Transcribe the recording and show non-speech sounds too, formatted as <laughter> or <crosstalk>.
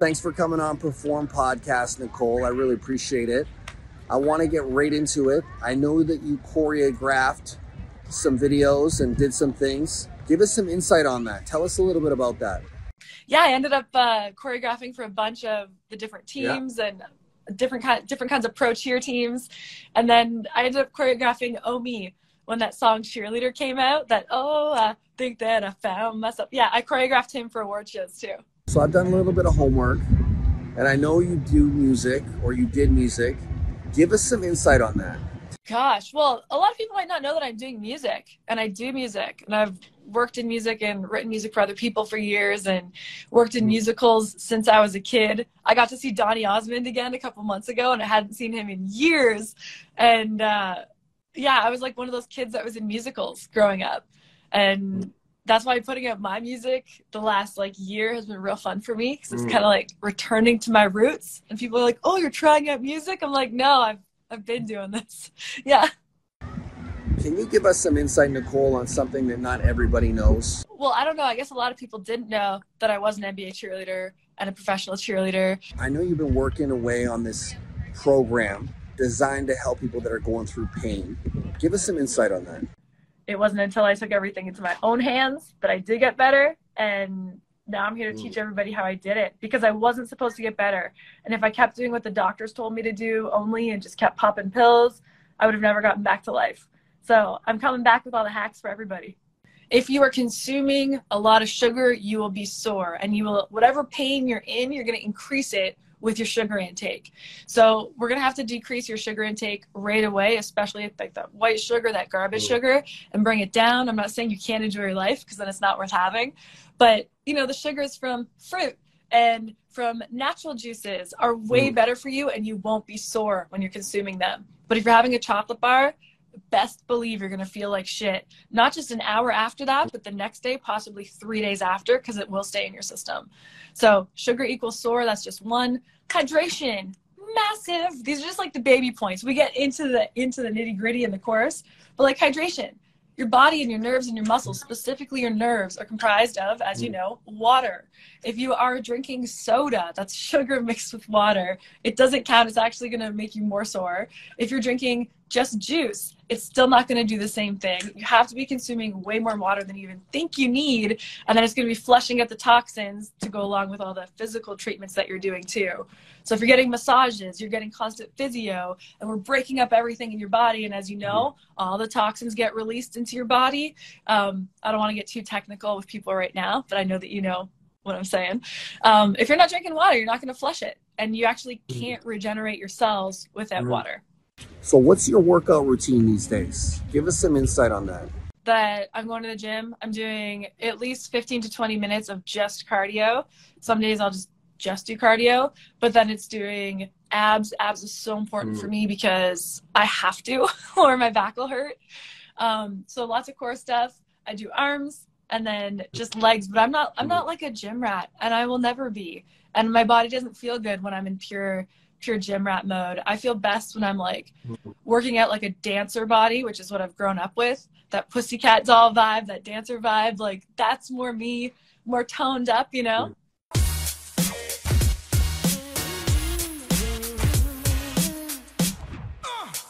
Thanks for coming on Perform Podcast, Nicole. I really appreciate it. I want to get right into it. I know that you choreographed some videos and did some things. Give us some insight on that. Tell us a little bit about that. Yeah, I ended up uh, choreographing for a bunch of the different teams yeah. and different kind different kinds of pro cheer teams, and then I ended up choreographing "Oh Me" when that song "Cheerleader" came out. That "Oh, I think that I found myself." Yeah, I choreographed him for award shows too. So I've done a little bit of homework, and I know you do music or you did music. Give us some insight on that. Gosh, well, a lot of people might not know that I'm doing music, and I do music, and I've worked in music and written music for other people for years, and worked in mm-hmm. musicals since I was a kid. I got to see Donny Osmond again a couple months ago, and I hadn't seen him in years. And uh, yeah, I was like one of those kids that was in musicals growing up, and mm. That's why putting out my music the last like year has been real fun for me because it's mm. kind of like returning to my roots. And people are like, "Oh, you're trying out music?" I'm like, "No, I've I've been doing this. <laughs> yeah. Can you give us some insight, Nicole, on something that not everybody knows? Well, I don't know. I guess a lot of people didn't know that I was an NBA cheerleader and a professional cheerleader. I know you've been working away on this program designed to help people that are going through pain. Give us some insight on that. It wasn't until I took everything into my own hands that I did get better. And now I'm here to mm. teach everybody how I did it because I wasn't supposed to get better. And if I kept doing what the doctors told me to do only and just kept popping pills, I would have never gotten back to life. So I'm coming back with all the hacks for everybody. If you are consuming a lot of sugar, you will be sore and you will, whatever pain you're in, you're going to increase it with your sugar intake. So we're gonna have to decrease your sugar intake right away, especially like that white sugar, that garbage sugar, and bring it down. I'm not saying you can't enjoy your life because then it's not worth having, but you know the sugars from fruit and from natural juices are way mm. better for you, and you won't be sore when you're consuming them. But if you're having a chocolate bar, best believe you're going to feel like shit not just an hour after that but the next day possibly three days after because it will stay in your system. So sugar equals sore that's just one. Hydration massive. These are just like the baby points. We get into the into the nitty gritty in the course. But like hydration your body and your nerves and your muscles specifically your nerves are comprised of as you mm. know water. If you are drinking soda that's <laughs> sugar mixed with water. It doesn't count. It's actually going to make you more sore. If you're drinking just juice, it's still not going to do the same thing. You have to be consuming way more water than you even think you need, and then it's going to be flushing out the toxins to go along with all the physical treatments that you're doing too. So if you're getting massages, you're getting constant physio, and we're breaking up everything in your body. And as you know, all the toxins get released into your body. Um, I don't want to get too technical with people right now, but I know that you know what I'm saying. Um, if you're not drinking water, you're not going to flush it, and you actually mm-hmm. can't regenerate your cells without mm-hmm. water. So, what's your workout routine these days? Give us some insight on that. That I'm going to the gym. I'm doing at least 15 to 20 minutes of just cardio. Some days I'll just just do cardio, but then it's doing abs. Abs is so important mm. for me because I have to, <laughs> or my back will hurt. Um, so lots of core stuff. I do arms and then just legs, but I'm not I'm not like a gym rat, and I will never be. And my body doesn't feel good when I'm in pure pure gym rat mode. I feel best when I'm like mm-hmm. working out like a dancer body, which is what I've grown up with. That pussycat doll vibe, that dancer vibe, like that's more me, more toned up, you know? Mm-hmm.